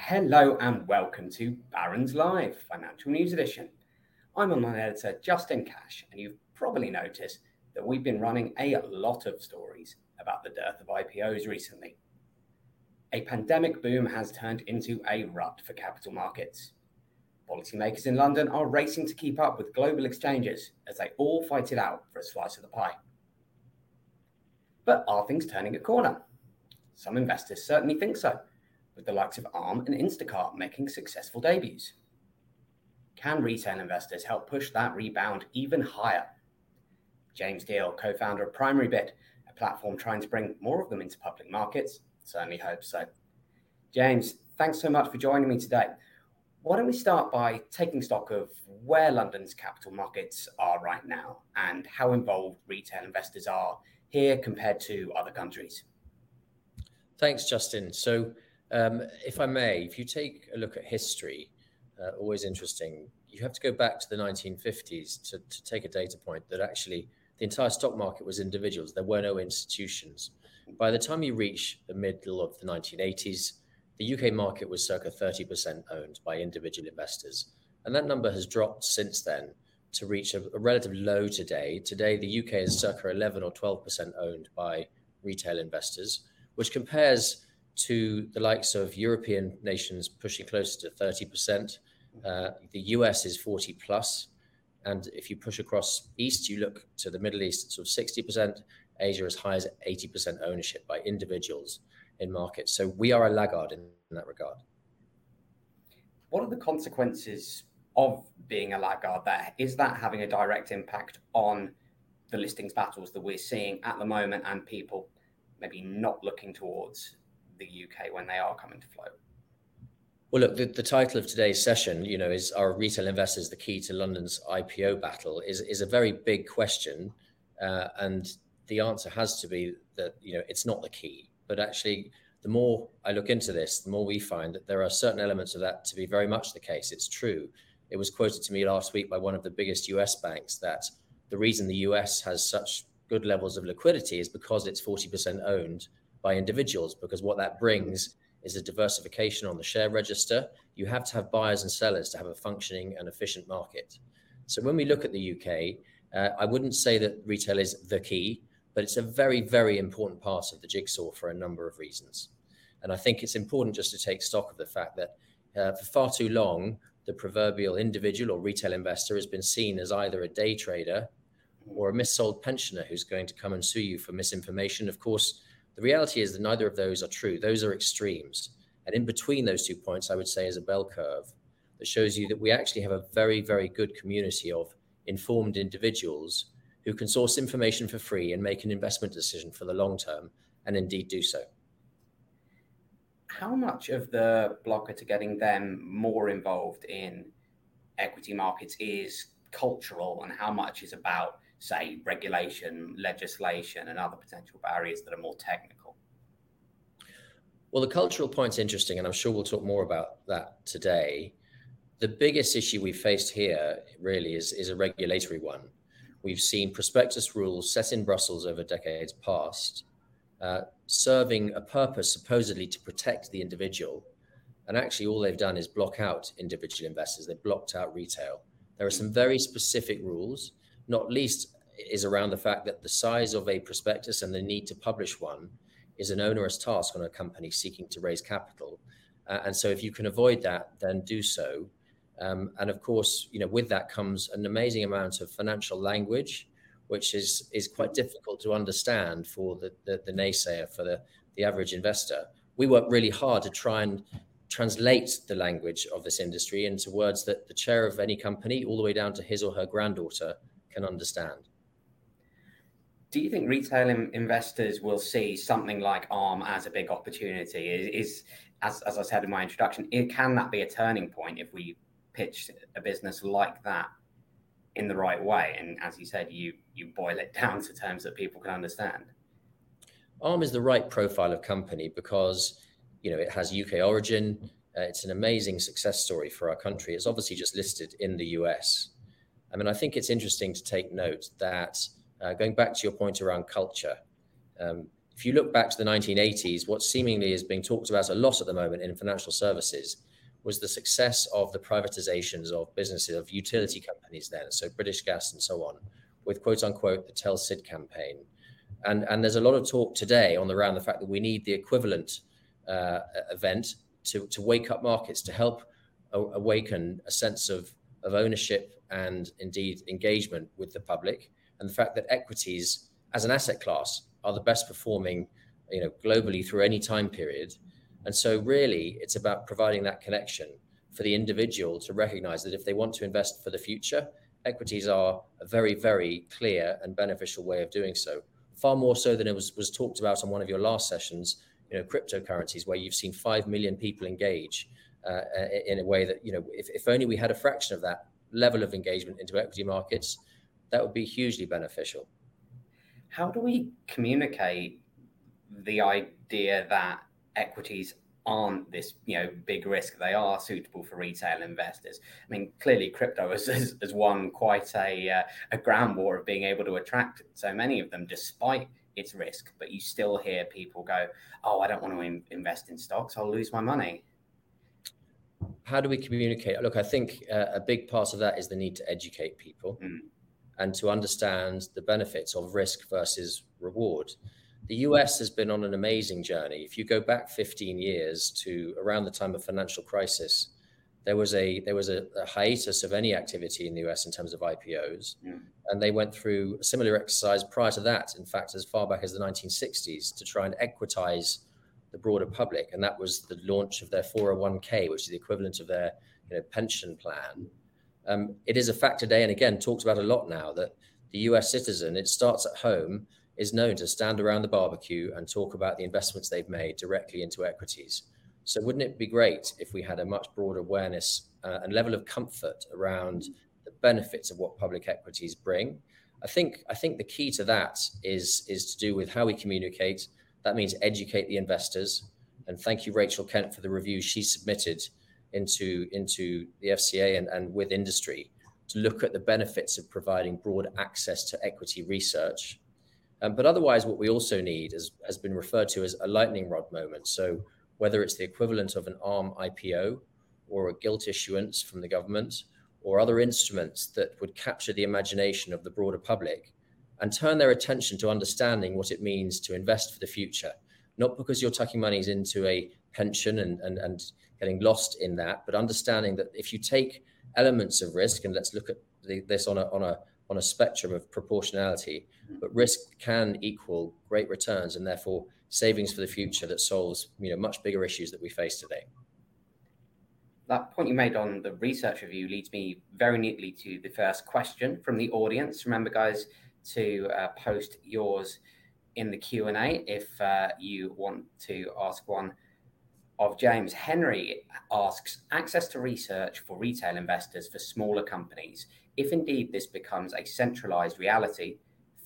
Hello and welcome to Barron's Live Financial News Edition. I'm online editor Justin Cash, and you've probably noticed that we've been running a lot of stories about the dearth of IPOs recently. A pandemic boom has turned into a rut for capital markets. Policymakers in London are racing to keep up with global exchanges as they all fight it out for a slice of the pie. But are things turning a corner? Some investors certainly think so with the likes of Arm and Instacart making successful debuts. Can retail investors help push that rebound even higher? James Deal, co founder of PrimaryBid, a platform trying to bring more of them into public markets, certainly hope so. James, thanks so much for joining me today. Why don't we start by taking stock of where London's capital markets are right now and how involved retail investors are here compared to other countries? Thanks, Justin. So, um, if I may, if you take a look at history, uh, always interesting, you have to go back to the 1950s to, to take a data point that actually the entire stock market was individuals. There were no institutions. By the time you reach the middle of the 1980s, the UK market was circa 30% owned by individual investors. And that number has dropped since then to reach a, a relative low today. Today, the UK is circa 11 or 12% owned by retail investors, which compares to the likes of European nations pushing closer to 30%. Uh, the US is 40 plus. And if you push across east, you look to the Middle East, sort of 60%, Asia as high as 80% ownership by individuals in markets. So we are a laggard in, in that regard. What are the consequences of being a laggard there? Is that having a direct impact on the listings battles that we're seeing at the moment and people maybe not looking towards the UK when they are coming to float? Well, look, the, the title of today's session, you know, is "Are retail investors the key to London's IPO battle?" is is a very big question, uh, and the answer has to be that you know it's not the key. But actually, the more I look into this, the more we find that there are certain elements of that to be very much the case. It's true. It was quoted to me last week by one of the biggest US banks that the reason the US has such good levels of liquidity is because it's 40% owned by individuals because what that brings is a diversification on the share register. You have to have buyers and sellers to have a functioning and efficient market. So when we look at the UK, uh, I wouldn't say that retail is the key, but it's a very, very important part of the jigsaw for a number of reasons. And I think it's important just to take stock of the fact that uh, for far too long, the proverbial individual or retail investor has been seen as either a day trader or a missold pensioner who's going to come and sue you for misinformation. Of course, the reality is that neither of those are true. Those are extremes. And in between those two points, I would say is a bell curve that shows you that we actually have a very, very good community of informed individuals who can source information for free and make an investment decision for the long term and indeed do so. How much of the blocker to getting them more involved in equity markets is cultural and how much is about say, regulation, legislation, and other potential barriers that are more technical? Well, the cultural point's interesting, and I'm sure we'll talk more about that today. The biggest issue we faced here really is, is a regulatory one. We've seen prospectus rules set in Brussels over decades past, uh, serving a purpose supposedly to protect the individual. And actually, all they've done is block out individual investors. They've blocked out retail. There are some very specific rules not least is around the fact that the size of a prospectus and the need to publish one is an onerous task on a company seeking to raise capital. Uh, and so if you can avoid that, then do so. Um, and of course, you know, with that comes an amazing amount of financial language, which is is quite difficult to understand for the, the, the naysayer, for the, the average investor. We work really hard to try and translate the language of this industry into words that the chair of any company, all the way down to his or her granddaughter, can understand. do you think retail investors will see something like ARM as a big opportunity? Is, is as, as I said in my introduction, it, can that be a turning point if we pitch a business like that in the right way? And as you said, you you boil it down to terms that people can understand. ARM is the right profile of company because you know it has UK origin. Uh, it's an amazing success story for our country. It's obviously just listed in the US. I mean, I think it's interesting to take note that uh, going back to your point around culture, um, if you look back to the 1980s, what seemingly is being talked about a lot at the moment in financial services was the success of the privatizations of businesses, of utility companies then, so British Gas and so on, with quote unquote the Tell Sid campaign. And, and there's a lot of talk today on the round the fact that we need the equivalent uh, event to, to wake up markets, to help awaken a sense of, of ownership and indeed engagement with the public. And the fact that equities as an asset class are the best performing, you know, globally through any time period. And so really it's about providing that connection for the individual to recognize that if they want to invest for the future, equities are a very, very clear and beneficial way of doing so. Far more so than it was, was talked about on one of your last sessions, you know, cryptocurrencies, where you've seen 5 million people engage uh, in a way that, you know, if, if only we had a fraction of that level of engagement into equity markets, that would be hugely beneficial. How do we communicate the idea that equities aren't this you know big risk? They are suitable for retail investors. I mean clearly crypto has, has, won quite a, uh, a ground war of being able to attract so many of them despite its risk but you still hear people go oh i don't want to in- invest in stocks. I'll lose my money how do we communicate look i think uh, a big part of that is the need to educate people mm and to understand the benefits of risk versus reward. The US has been on an amazing journey. If you go back 15 years to around the time of financial crisis, there was a there was a, a hiatus of any activity in the US in terms of IPOs, yeah. and they went through a similar exercise prior to that. In fact, as far back as the 1960s, to try and equitize the broader public, and that was the launch of their 401k, which is the equivalent of their you know, pension plan um, it is a fact today, and again, talked about a lot now, that the US citizen, it starts at home, is known to stand around the barbecue and talk about the investments they've made directly into equities. So, wouldn't it be great if we had a much broader awareness uh, and level of comfort around the benefits of what public equities bring? I think I think the key to that is is to do with how we communicate. That means educate the investors. And thank you, Rachel Kent, for the review she submitted into into the FCA and, and with industry to look at the benefits of providing broad access to equity research. Um, but otherwise, what we also need is, has been referred to as a lightning rod moment. So whether it's the equivalent of an ARM IPO or a gilt issuance from the government or other instruments that would capture the imagination of the broader public and turn their attention to understanding what it means to invest for the future, not because you're tucking monies into a pension and, and, and getting lost in that, but understanding that if you take elements of risk, and let's look at the, this on a, on a on a spectrum of proportionality, but risk can equal great returns and therefore savings for the future that solves you know much bigger issues that we face today. That point you made on the research review leads me very neatly to the first question from the audience. Remember, guys, to uh, post yours in the Q and A if uh, you want to ask one of James. Henry asks access to research for retail investors for smaller companies. If indeed this becomes a centralized reality,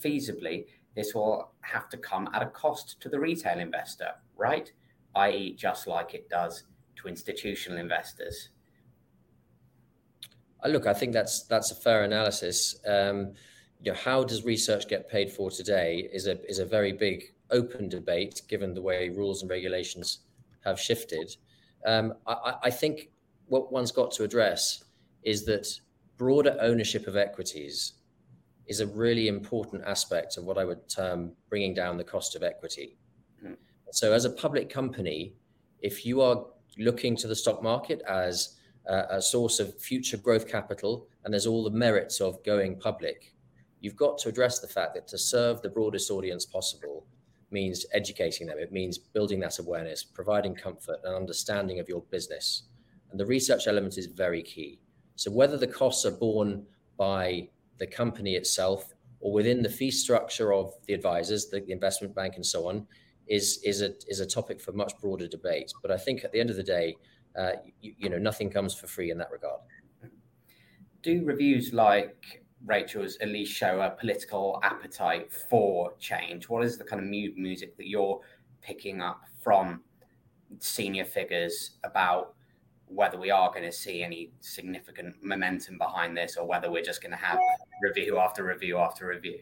feasibly, this will have to come at a cost to the retail investor, right? I.e., just like it does to institutional investors. Uh, look, I think that's that's a fair analysis. Um, you know, how does research get paid for today is a is a very big open debate, given the way rules and regulations have shifted. Um, I, I, think what one's got to address is that broader ownership of equities is a really important aspect of what I would term bringing down the cost of equity. Mm. So, as a public company, if you are looking to the stock market as a, a source of future growth capital and there's all the merits of going public, you've got to address the fact that to serve the broadest audience possible, means educating them. It means building that awareness, providing comfort and understanding of your business. And the research element is very key. So whether the costs are borne by the company itself or within the fee structure of the advisors, the, investment bank, and so on, is is a is a topic for much broader debate. But I think at the end of the day, uh, you, you know, nothing comes for free in that regard. Do reviews like Rachel's at least show a political appetite for change? What is the kind of mood music that you're picking up from senior figures about whether we are going to see any significant momentum behind this or whether we're just going to have review after review after review?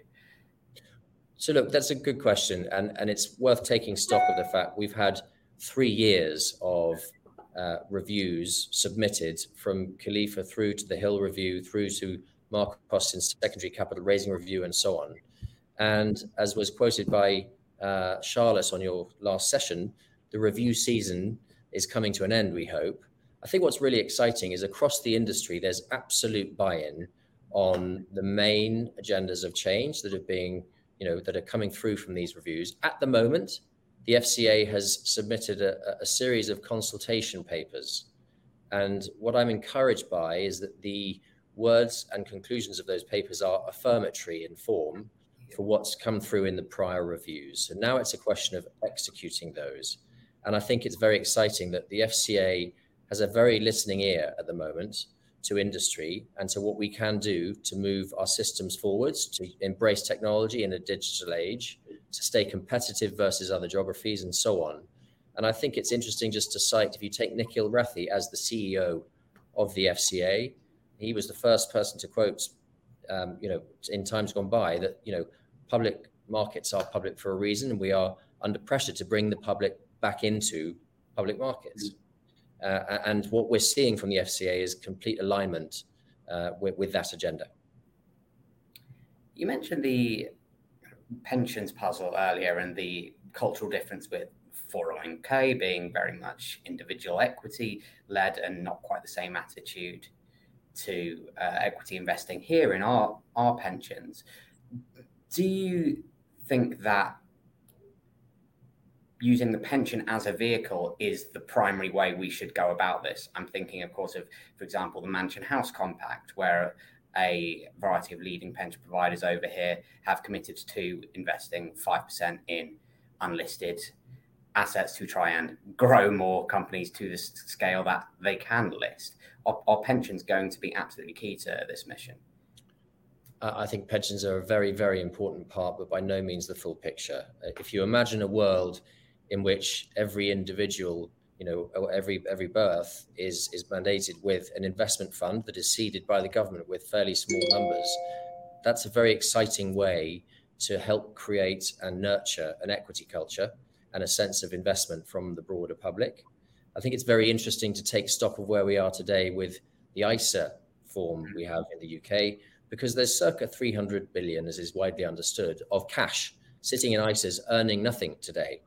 So look, that's a good question, and and it's worth taking stock of the fact we've had three years of uh, reviews submitted from Kalifa through to the Hill review, through to Mark Austin's secondary capital raising review, and so on. And as was quoted by uh, Charlotte on your last session, the review season is coming to an end. We hope. I think what's really exciting is across the industry, there's absolute buy-in on the main agendas of change that are being you know, that are coming through from these reviews. At the moment, the FCA has submitted a, a series of consultation papers. And what I'm encouraged by is that the words and conclusions of those papers are affirmatory in form for what's come through in the prior reviews. So now it's a question of executing those. And I think it's very exciting that the FCA has a very listening ear at the moment to industry and to what we can do to move our systems forwards, to embrace technology in a digital age, to stay competitive versus other geographies, and so on. And I think it's interesting just to cite if you take Nikhil Rathi as the CEO of the FCA, he was the first person to quote, um, you know, in times gone by that, you know, public markets are public for a reason, and we are under pressure to bring the public back into public markets. Uh, and what we're seeing from the FCA is complete alignment uh, with, with that agenda. You mentioned the pensions puzzle earlier and the cultural difference with 401k being very much individual equity led and not quite the same attitude to uh, equity investing here in our our pensions do you think that using the pension as a vehicle is the primary way we should go about this. I'm thinking, of course, of, for example, the Mansion House Compact, where a variety of leading pension providers over here have committed to investing 5% in unlisted assets to try and grow more companies to the scale that they can list. Are, are pensions going to be absolutely key to this mission? I think pensions are a very, very important part, but by no means the full picture. If you imagine a world in which every individual, you know, every every birth is is mandated with an investment fund that is seeded by the government with fairly small numbers. That's a very exciting way to help create and nurture an equity culture and a sense of investment from the broader public. I think it's very interesting to take stock of where we are today with the ISA form we have in the UK, because there's circa 300 billion, as is widely understood, of cash sitting in ISAs earning nothing today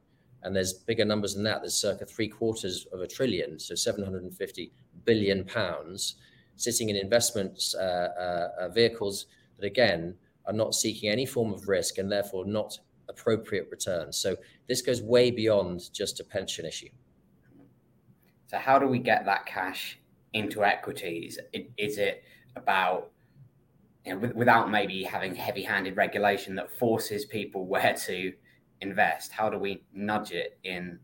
and there's bigger numbers than that. There's circa three quarters of a trillion, so 750 billion pounds, sitting in investment uh, uh, uh, vehicles that again are not seeking any form of risk and therefore not appropriate returns. So this goes way beyond just a pension issue. So how do we get that cash into equities? Is it about you know, without maybe having heavy-handed regulation that forces people where to invest? How do we nudge it in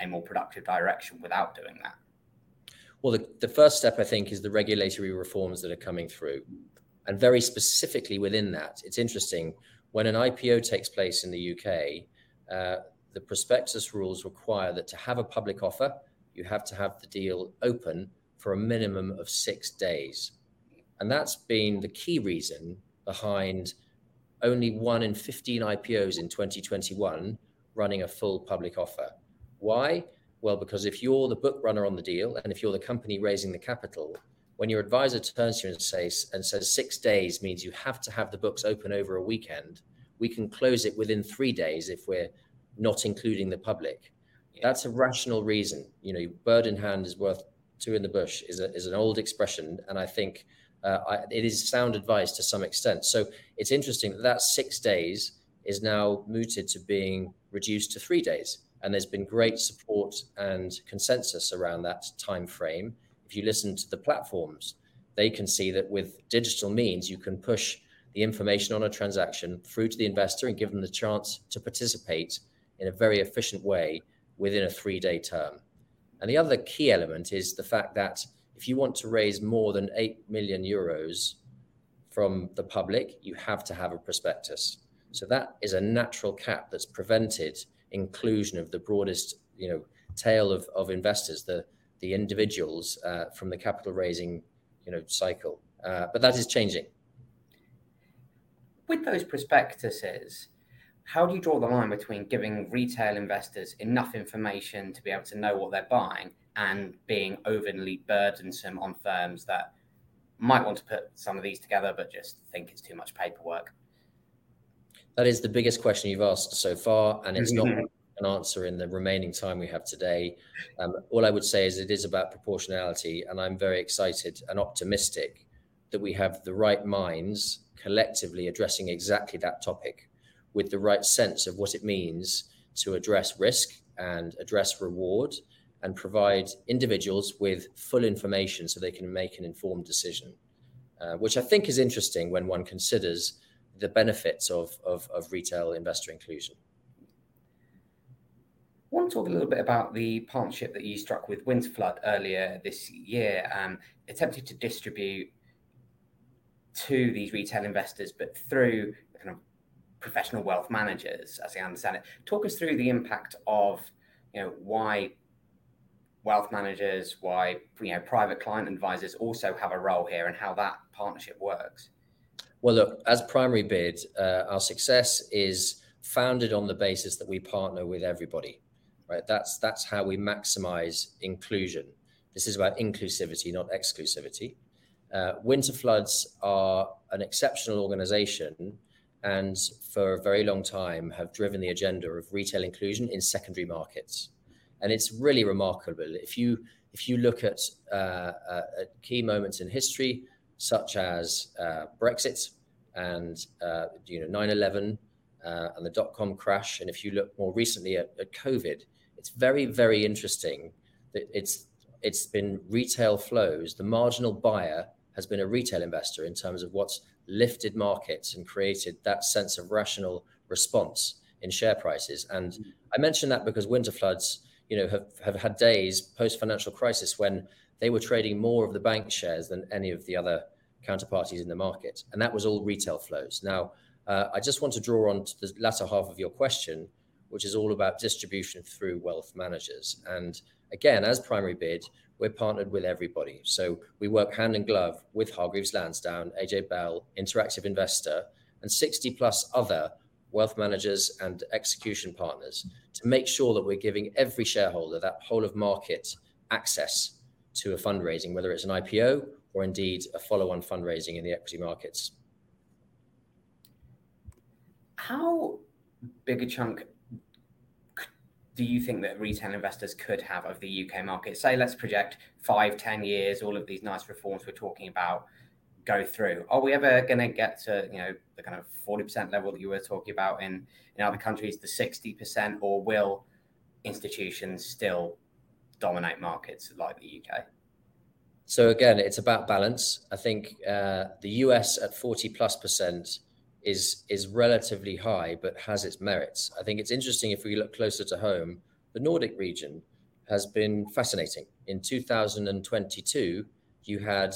a more productive direction without doing that? Well, the, the first step, I think, is the regulatory reforms that are coming through. And very specifically within that, it's interesting when an IPO takes place in the UK, uh, the prospectus rules require that to have a public offer, you have to have the deal open for a minimum of six days. And that's been the key reason behind only one in 15 IPOs in 2021 running a full public offer. Why? Well, because if you're the book runner on the deal and if you're the company raising the capital, when your advisor turns to you and says and says six days means you have to have the books open over a weekend, we can close it within three days if we're not including the public. That's a rational reason. You know, bird in hand is worth two in the bush is, a, is an old expression, and I think uh, I, it is sound advice to some extent. So it's interesting that that six days is now mooted to being reduced to three days, and there's been great support and consensus around that time frame. If you listen to the platforms, they can see that with digital means, you can push the information on a transaction through to the investor and give them the chance to participate in a very efficient way within a three day term. And the other key element is the fact that if you want to raise more than 8 million euros from the public, you have to have a prospectus. So that is a natural cap that's prevented inclusion of the broadest, you know, tail of, of investors, the the individuals uh, from the capital raising, you know, cycle. Uh, but that is changing. With those prospectuses, how do you draw the line between giving retail investors enough information to be able to know what they're buying and being overly burdensome on firms that might want to put some of these together but just think it's too much paperwork? That is the biggest question you've asked so far, and it's not an answer in the remaining time we have today. Um, all I would say is it is about proportionality, and I'm very excited and optimistic that we have the right minds collectively addressing exactly that topic with the right sense of what it means to address risk and address reward and provide individuals with full information so they can make an informed decision, uh, which I think is interesting when one considers the benefits of, of, of retail investor inclusion. I want to talk a little bit about the partnership that you struck with Winterflood earlier this year, um, attempted to distribute to these retail investors, but through kind of professional wealth managers, as I understand it. Talk us through the impact of, you know, why wealth managers, why you know private client advisors also have a role here, and how that partnership works. Well, look, as primary bid, uh, our success is founded on the basis that we partner with everybody, right? That's that's how we maximize inclusion. This is about inclusivity, not exclusivity. Uh, Winterfloods are an exceptional organization and for a very long time have driven the agenda of retail inclusion in secondary markets. And it's really remarkable. If you if you look at, uh, uh, at key moments in history, such as uh, Brexit and uh, you know 9/11 uh, and the dot com crash, and if you look more recently at, at COVID, it's very very interesting that it's it's been retail flows. The marginal buyer has been a retail investor in terms of what's lifted markets and created that sense of rational response in share prices. And mm-hmm. I mention that because Winterfloods, you know, have, have had days post financial crisis when they were trading more of the bank shares than any of the other counterparties in the market. And that was all retail flows. Now, uh, I just want to draw on to the latter half of your question, which is all about distribution through wealth managers. And again, as primary bid, we're partnered with everybody. So we work hand in glove with Hargreaves Lansdown, AJ Bell, Interactive Investor, and 60 plus other wealth managers and execution partners to make sure that we're giving every shareholder that whole of market access to a fundraising, whether it's an IPO or indeed a follow on fundraising in the equity markets. How big a chunk do you think that retail investors could have of the UK market? Say, let's project five, ten years, all of these nice reforms we're talking about go through. Are we ever going to get to, you know, the kind of 40% level that you were talking about in, in other countries, the 60%, or will institutions still dominate markets like the UK? So again, it's about balance. I think uh, the US at 40 plus percent is is relatively high, but has its merits. I think it's interesting if we look closer to home. The Nordic region has been fascinating. In 2022, you had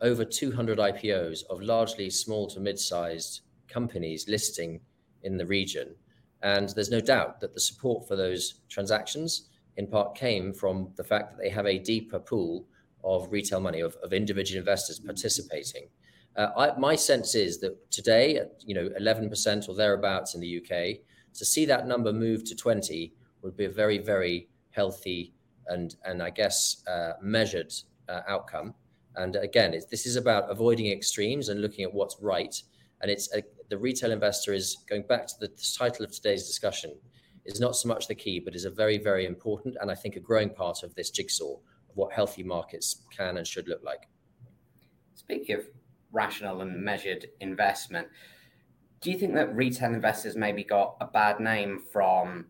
over 200 IPOs of largely small to mid-sized companies listing in the region, and there's no doubt that the support for those transactions, in part, came from the fact that they have a deeper pool of retail money of, of individual investors participating. Uh, I, my sense is that today, you know, 11% or thereabouts in the UK, to see that number move to 20 would be a very, very healthy and, and I guess, uh, measured uh, outcome. And again, this is about avoiding extremes and looking at what's right. And it's a, the retail investor is going back to the, the title of today's discussion is not so much the key, but is a very, very important and I think a growing part of this jigsaw of what healthy markets can and should look like. Speaking of rational and measured investment. Do you think that retail investors maybe got a bad name from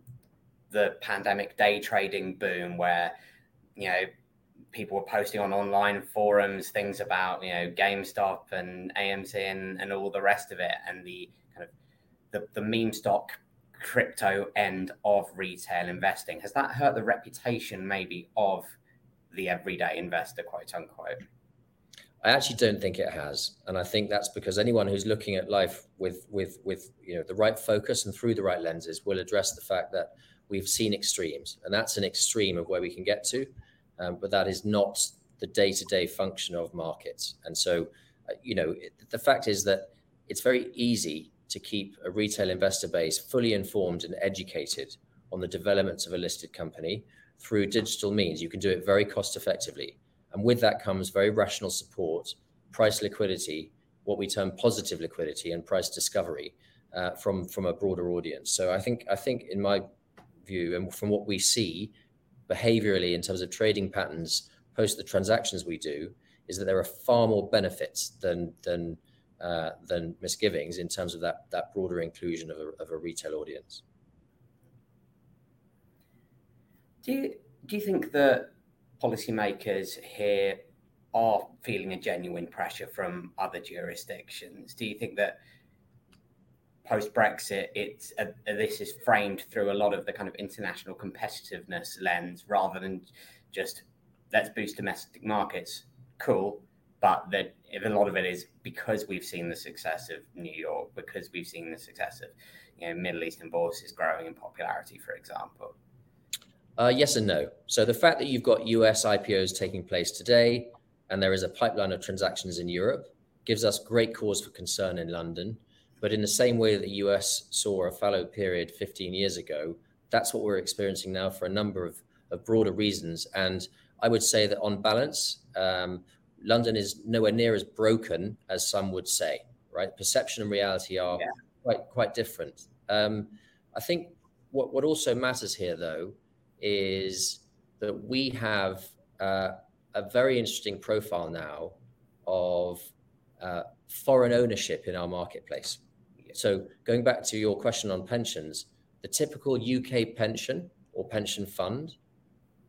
the pandemic day trading boom where, you know, people were posting on online forums things about you know GameStop and AMC and, and all the rest of it, and the kind of the, the meme stock crypto end of retail investing. Has that hurt the reputation maybe of the everyday investor, quote unquote? I actually don't think it has, and I think that's because anyone who's looking at life with with with you know the right focus and through the right lenses will address the fact that we've seen extremes, and that's an extreme of where we can get to, um, but that is not the day-to-day function of markets. And so, uh, you know, it, the fact is that it's very easy to keep a retail investor base fully informed and educated on the developments of a listed company through digital means. You can do it very cost effectively. And with that comes very rational support, price liquidity, what we term positive liquidity, and price discovery uh, from from a broader audience. So I think I think in my view, and from what we see behaviorally in terms of trading patterns post the transactions we do, is that there are far more benefits than than uh, than misgivings in terms of that that broader inclusion of a, of a retail audience. Do you do you think that policymakers here are feeling a genuine pressure from other jurisdictions? Do you think that post Brexit, it's uh, this is framed through a lot of the kind of international competitiveness lens rather than just let's boost domestic markets? Cool, but that a lot of it is because we've seen the success of New York, because we've seen the success of you know Middle Eastern bourses growing in popularity, for example. Uh, yes and no. So the fact that you've got US IPOs taking place today and there is a pipeline of transactions in Europe gives us great cause for concern in London. But in the same way that the US saw a fallow period 15 years ago, that's what we're experiencing now for a number of, of broader reasons. And I would say that on balance, um, London is nowhere near as broken as some would say, right? Perception and reality are yeah. quite quite different. Um, I think what, what also matters here, though, is that we have uh, a very interesting profile now of uh, foreign ownership in our marketplace. So, going back to your question on pensions, the typical UK pension or pension fund,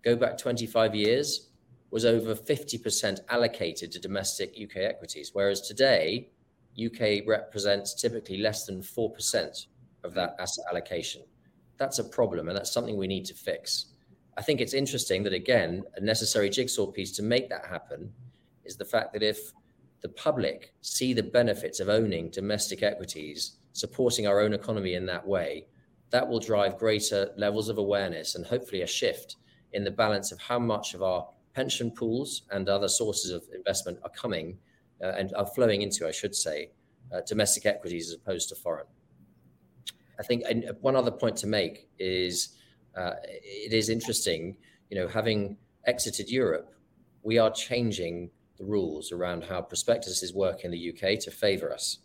go back 25 years, was over 50% allocated to domestic UK equities, whereas today, UK represents typically less than 4% of that asset allocation that's a problem and that's something we need to fix. I think it's interesting that, again, a necessary jigsaw piece to make that happen is the fact that if the public see the benefits of owning domestic equities, supporting our own economy in that way, that will drive greater levels of awareness and hopefully a shift in the balance of how much of our pension pools and other sources of investment are coming uh, and are flowing into, I should say, uh, domestic equities as opposed to foreign. I think one other point to make is uh, it is interesting, you know, having exited Europe, we are changing the rules around how prospectuses work in the UK to favour us.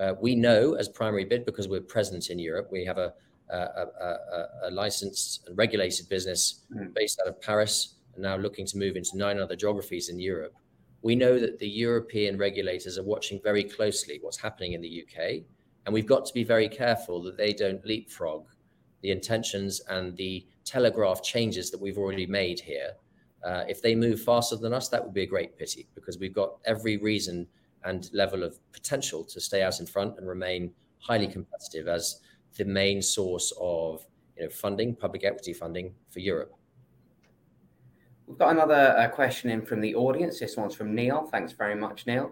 Uh, we know as primary bid because we're present in Europe. We have a, a, a, a licensed and regulated business mm. based out of Paris and now looking to move into nine other geographies in Europe. We know that the European regulators are watching very closely what's happening in the UK and we've got to be very careful that they don't leapfrog the intentions and the telegraph changes that we've already made here. Uh, if they move faster than us, that would be a great pity because we've got every reason and level of potential to stay out in front and remain highly competitive as the main source of you know, funding, public equity funding for Europe. We've got another uh, question in from the audience. This one's from Neil. Thanks very much, Neil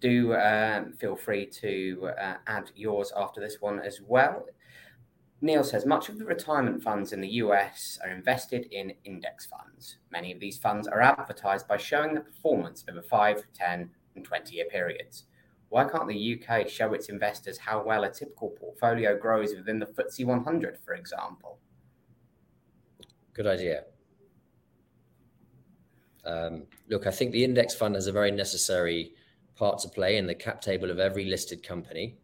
do uh, feel free to uh, add yours after this one as well. Neil says much of the retirement funds in the US are invested in index funds. Many of these funds are advertised by showing the performance over 5, 10, and 20 year periods. Why can't the UK show its investors how well a typical portfolio grows within the FTSE 100, for example? Good idea. Um, look, I think the index fund has a very necessary part to play in the cap table of every listed company,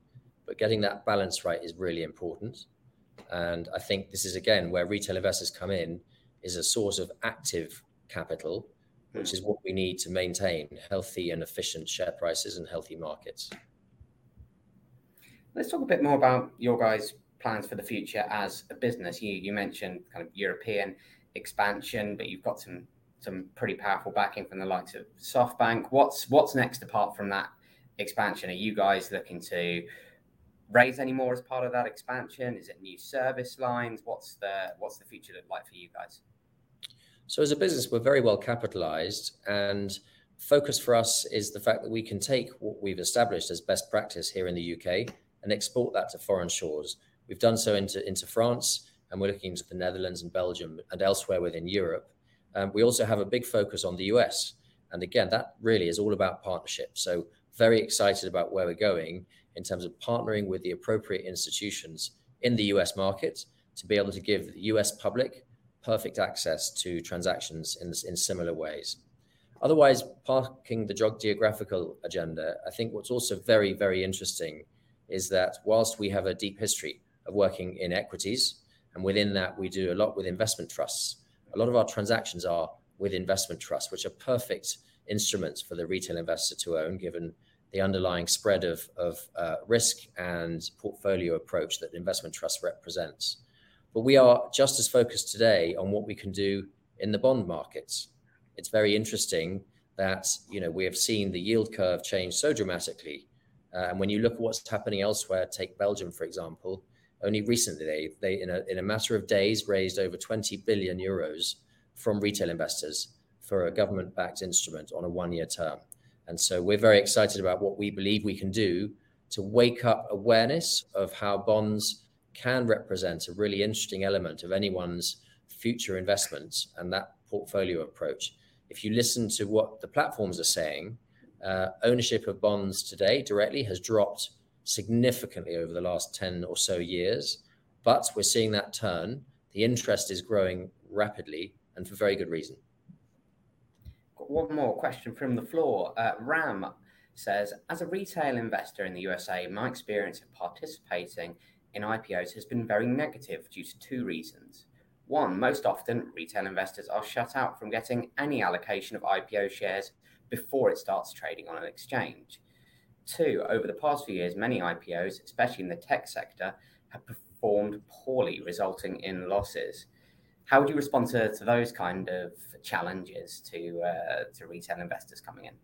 but getting that balance right is really important. And I think this is again where retail investors come in is a source of active capital, which is what we need to maintain healthy and efficient share prices and healthy markets. Let's talk a bit more about your guys' plans for the future as a business. You you mentioned kind of European expansion, but you've got some some pretty powerful backing from the likes of SoftBank. What's what's next apart from that expansion? Are you guys looking to raise any more as part of that expansion? Is it new service lines? What's the what's the future look like for you guys? So as a business, we're very well capitalized, and focus for us is the fact that we can take what we've established as best practice here in the UK and export that to foreign shores. We've done so into into France, and we're looking into the Netherlands and Belgium and elsewhere within Europe. Um, we also have a big focus on the US, and again, that really is all about partnership. So very excited about where we're going in terms of partnering with the appropriate institutions in the US market to be able to give the US public perfect access to transactions in, in similar ways. Otherwise, parking the drug geographical agenda, I think what's also very, very interesting is that whilst we have a deep history of working in equities, and within that, we do a lot with investment trusts, a lot of our transactions are with investment trusts, which are perfect instruments for the retail investor to own, given the underlying spread of, of uh, risk and portfolio approach that investment trust represents. But we are just as focused today on what we can do in the bond markets. It's very interesting that you know we have seen the yield curve change so dramatically, uh, and when you look at what's happening elsewhere, take Belgium for example. Only recently, they, they in a in a matter of days raised over 20 billion euros from retail investors for a government-backed instrument on a one-year term. And so we're very excited about what we believe we can do to wake up awareness of how bonds can represent a really interesting element of anyone's future investments and that portfolio approach. If you listen to what the platforms are saying, uh, ownership of bonds today directly has dropped significantly over the last 10 or so years, but we're seeing that turn. The interest is growing rapidly and for very good reason one more question from the floor. Uh, Ram says, as a retail investor in the USA, my experience of participating in IPOs has been very negative due to two reasons. One, most often retail investors are shut out from getting any allocation of IPO shares before it starts trading on an exchange. Two, over the past few years, many IPOs, especially in the tech sector, have performed poorly, resulting in losses. How would you respond to, to those kind of challenges to uh, to retail investors coming in?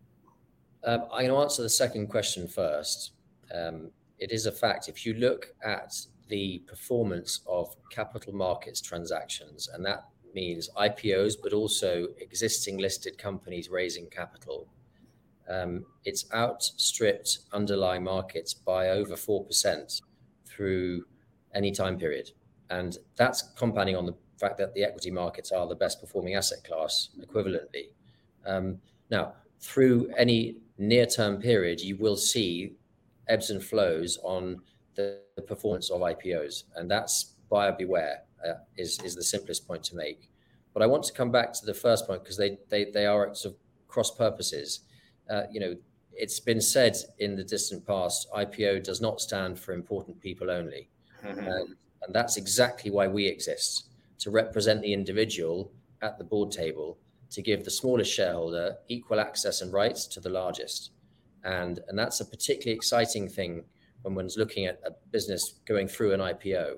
Um, I'm going to answer the second question first. Um, it is a fact. If you look at the performance of capital markets transactions, and that means IPOs, but also existing listed companies raising capital, it's outstripped underlying markets by over 4% through any time period. And that's compounding on the fact that the equity markets are the best performing asset class equivalently. Um, now, through any near term period, you will see ebbs and flows on the, performance of IPOs, and that's buyer beware uh, is, the simplest point to make. But I want to come back to the first point because they are sort of cross purposes. Uh, you know, it's been said in the distant past, IPO does not stand for important people only. Mm-hmm. Um, and that's exactly why we exist to represent the individual at the board table to give the smallest shareholder equal access and rights to the largest. And, and that's a particularly exciting thing when one's looking at a business going through an IPO.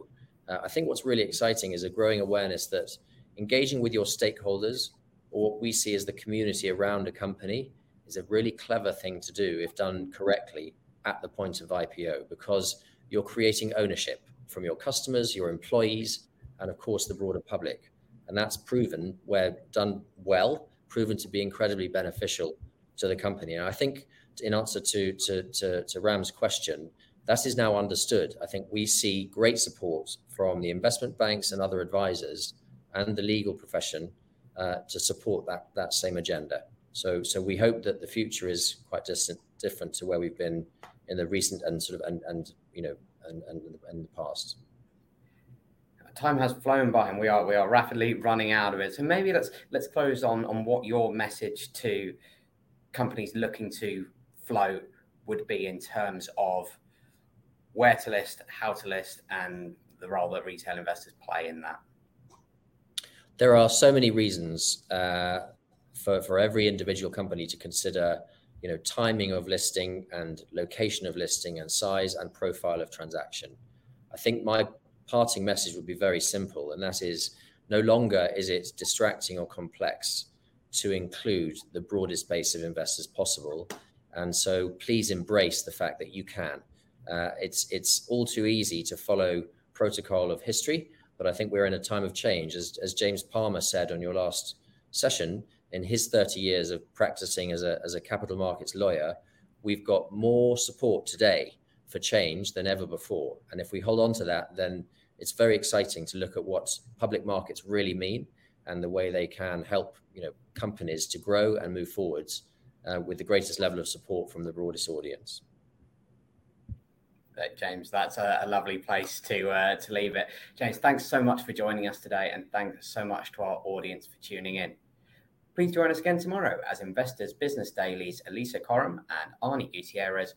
Uh, I think what's really exciting is a growing awareness that engaging with your stakeholders or what we see as the community around a company is a really clever thing to do if done correctly at the point of IPO because you're creating ownership from your customers, your employees, and of course the broader public. And that's proven, where done well, proven to be incredibly beneficial to the company. And I think, in answer to, to, to, to Ram's question, that is now understood. I think we see great support from the investment banks and other advisors and the legal profession uh, to support that, that same agenda. So, so we hope that the future is quite distant, different to where we've been in the recent and sort of and, and you know and, and, and the past time has flown by and we are we are rapidly running out of it. So maybe let's let's close on on what your message to companies looking to float would be in terms of where to list, how to list, and the role that retail investors play in that. There are so many reasons uh, for for every individual company to consider you know timing of listing and location of listing and size and profile of transaction i think my parting message would be very simple, and that is no longer is it distracting or complex to include the broadest base of investors possible. And so please embrace the fact that you can. Uh, it's it's all too easy to follow protocol of history, but I think we're in a time of change. As as James Palmer said on your last session, in his 30 years of practicing as a as a capital markets lawyer, we've got more support today for change than ever before. And if we hold on to that, then it's very exciting to look at what public markets really mean and the way they can help you know companies to grow and move forwards uh, with the greatest level of support from the broadest audience. James, that's a, a lovely place to uh, to leave it. James, thanks so much for joining us today, and thanks so much to our audience for tuning in. Please join us again tomorrow as Investors Business Daily's Alissa Coram and Arnie Gutierrez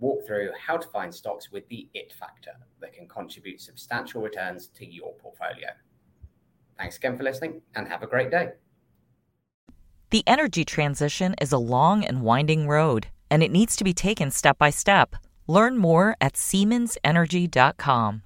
walk through how to find stocks with the IT factor that can contribute substantial returns to your portfolio. Thanks again for listening and have a great day. The energy transition is a long and winding road, and it needs to be taken step by step. Learn more at SiemensEnergy.com.